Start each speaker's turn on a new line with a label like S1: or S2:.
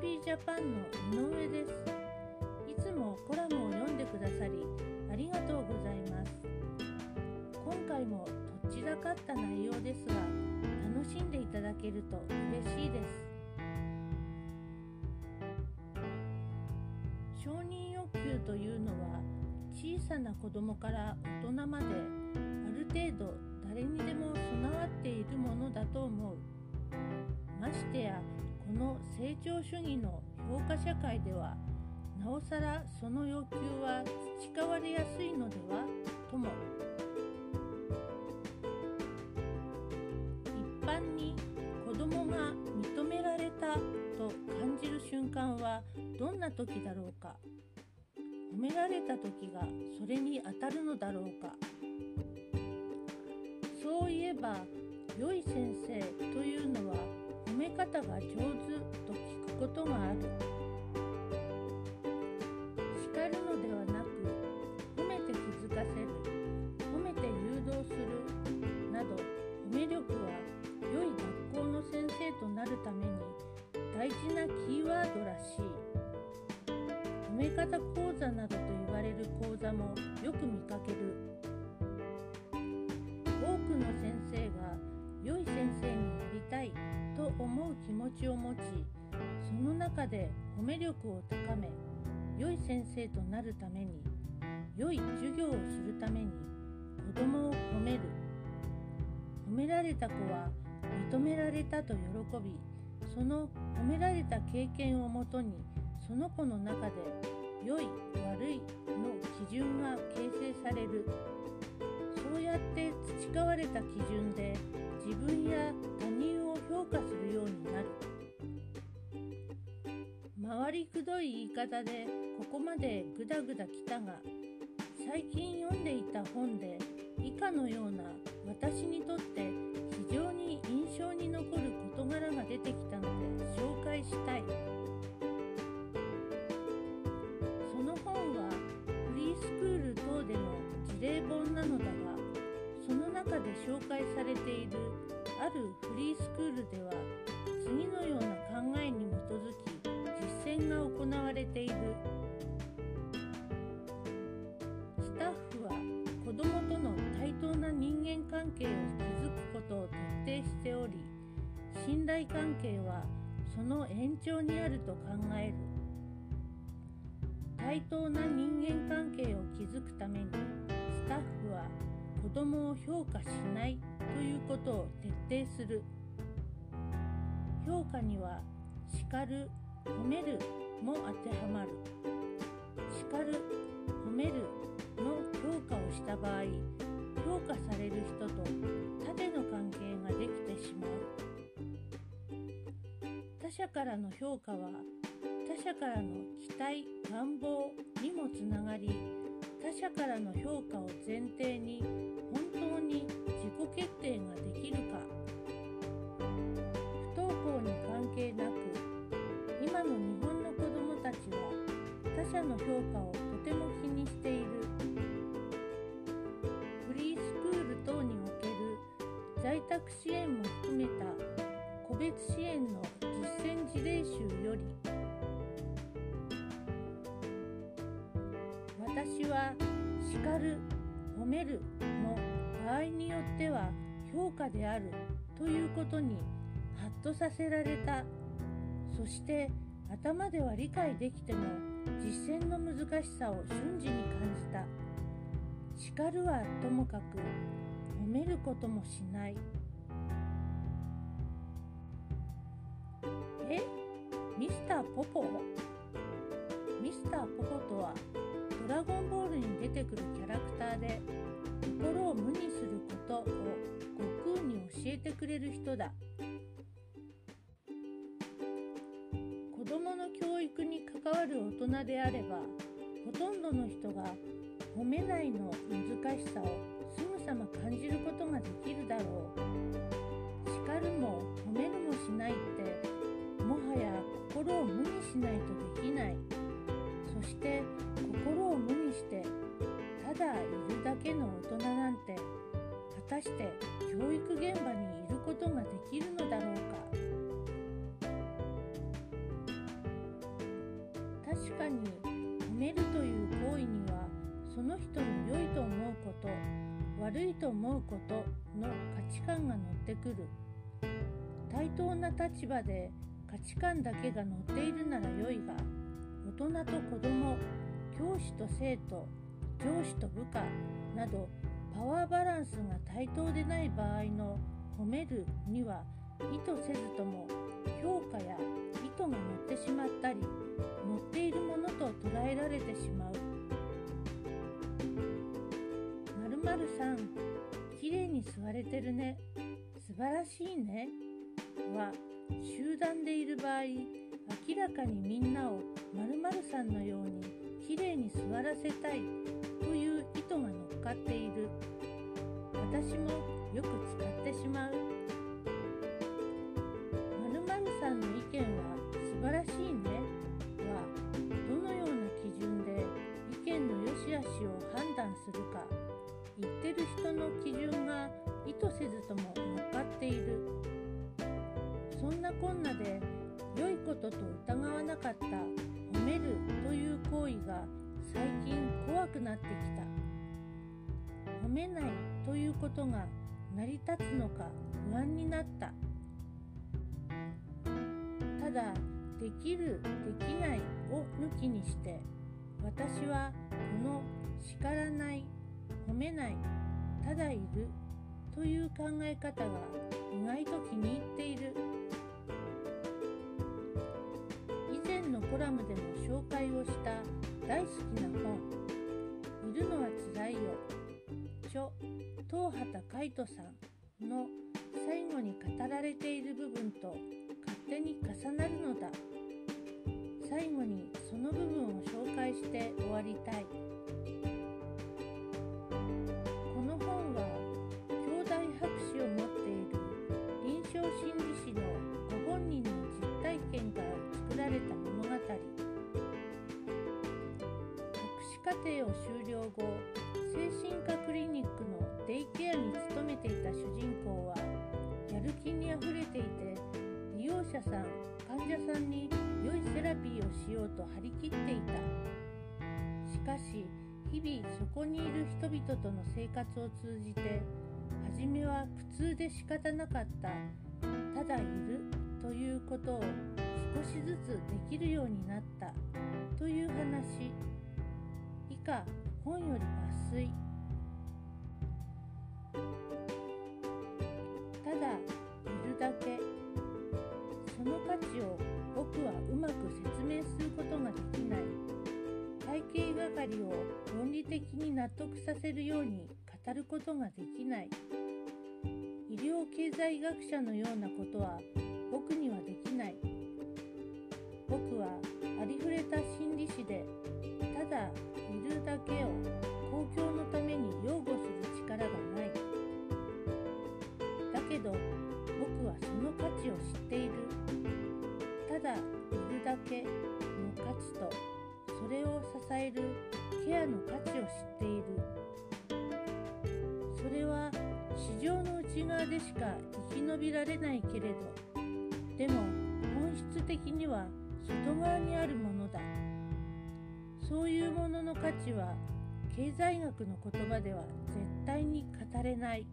S1: p ジャパンの井上です。いつもコラムを読んでくださりありがとうございます。今回もとっちらかった内容ですが楽しんでいただけると嬉しいです。承認欲求というのは小さな子供から大人まである程度誰にでも備わっているものだと思う。ましてやこの成長主義の評価社会ではなおさらその要求は培われやすいのではとも。一般に子供が認められたと感じる瞬間はどんな時だろうか。褒められた時がそれにあたるのだろうか。そういえば良い先生というのは褒め方が上手と聞くことがある。叱るのではなく褒めて気づかせる。褒めて誘導するなど褒め力は良い学校の先生となるために大事なキーワードらしい。褒め方講座などと言われる講座もよく見かける。思う気持ちを持ちその中で褒め力を高め良い先生となるために良い授業をするために子供を褒める褒められた子は認められたと喜びその褒められた経験をもとにその子の中で良い悪いの基準が形成される。そうやって培われた基準で自分や回りくどい言い方でここまでグダグダきたが最近読んでいた本で以下のような私にとって非常に印象に残る事柄が出てきたので紹介したい。その本はフリースクール等での事例本なのだがその中で紹介されているあるフリースクールでは次のような信頼関係はその延長にあると考える。対等な人間関係を築くためにスタッフは子供を評価しないということを徹底する。評価には叱る褒めるも当てはまる。叱る褒めるの評価をした場合評価される人と縦の関係ができてしまう。他者からの評価は他者からの期待願望にもつながり他者からの評価を前提に本当に自己決定ができるか不登校に関係なく今の日本の子どもたちは他者の評価をとても気にしている。フリースクール等における在宅支援も含めた個別支援の私は叱る褒めるも場合によっては評価であるということにハッとさせられた。そして頭では理解できても実践の難しさを瞬時に感じた。叱るはともかく褒めることもしない。え？ミスターポポ？ミスターポポとは？出てくるキャラクターで心を無にすることを悟空に教えてくれる人だ。子どもの教育に関わる大人であればほとんどの人が褒めないの難しさをすぐさま感じることができるだろう。叱るも褒めるもしないってもはや心を無にしないとできない。そして心を無にしてただいるだけの大人なんて果たして教育現場にいることができるのだろうか。確かに褒めるという行為にはその人の良いと思うこと悪いと思うことの価値観が乗ってくる。対等な立場で価値観だけが乗っているなら良いが大人と子供教師と生徒上司と部下などパワーバランスが対等でない場合の褒めるには意図せずとも評価や意図が乗ってしまったり乗っているものと捉えられてしまう。〇〇さんきれいに座れてるね。素晴らしいね。は集団でいる場合明らかにみんなを〇〇さんのようにきれいに座らせたい。という意図が乗っかっている。私もよく使ってしまう。〇〇さんの意見は素晴らしいね。はどのような基準で意見の良し悪しを判断するか。言ってる人の基準が意図せずとも乗っかっている。そんなこんなで良いことと疑わなかった。褒めるという行為が最近怖くなってきた。褒めないということが成り立つのか不安になった。ただできるできないを抜きにして私はこの叱らない褒めないただいるという考え方が意外と気に入っている。以前のコラムでも紹介をした大好きな本「いるのはつらいよ」著東畑海人さんの最後に語られている部分と勝手に重なるのだ。最後にその部分を紹介して終わりたい。課程を修了後精神科クリニックのデイケアに勤めていた主人公はやる気にあふれていて利用者さん患者さんに良いセラピーをしようと張り切っていた。しかし日々そこにいる人々との生活を通じて初めは苦痛で仕方なかったただいるということを少しずつできるようになったという話。以下本より抜粋ただいるだけ。その価値を僕はうまく説明することができない。会計係を論理的に納得させるように語ることができない。医療経済学者のようなことは僕にはできない。僕はありふれた心理師でただいるだけを公共のために擁護する力がない。だけど僕はその価値を知っている。ただいるだけの価値とそれを支えるケアの価値を知っている。それは市場の内側でしか生き延びられないけれどでも本質的には外側にあるものだ。そういうものの価値は経済学の言葉では絶対に語れない。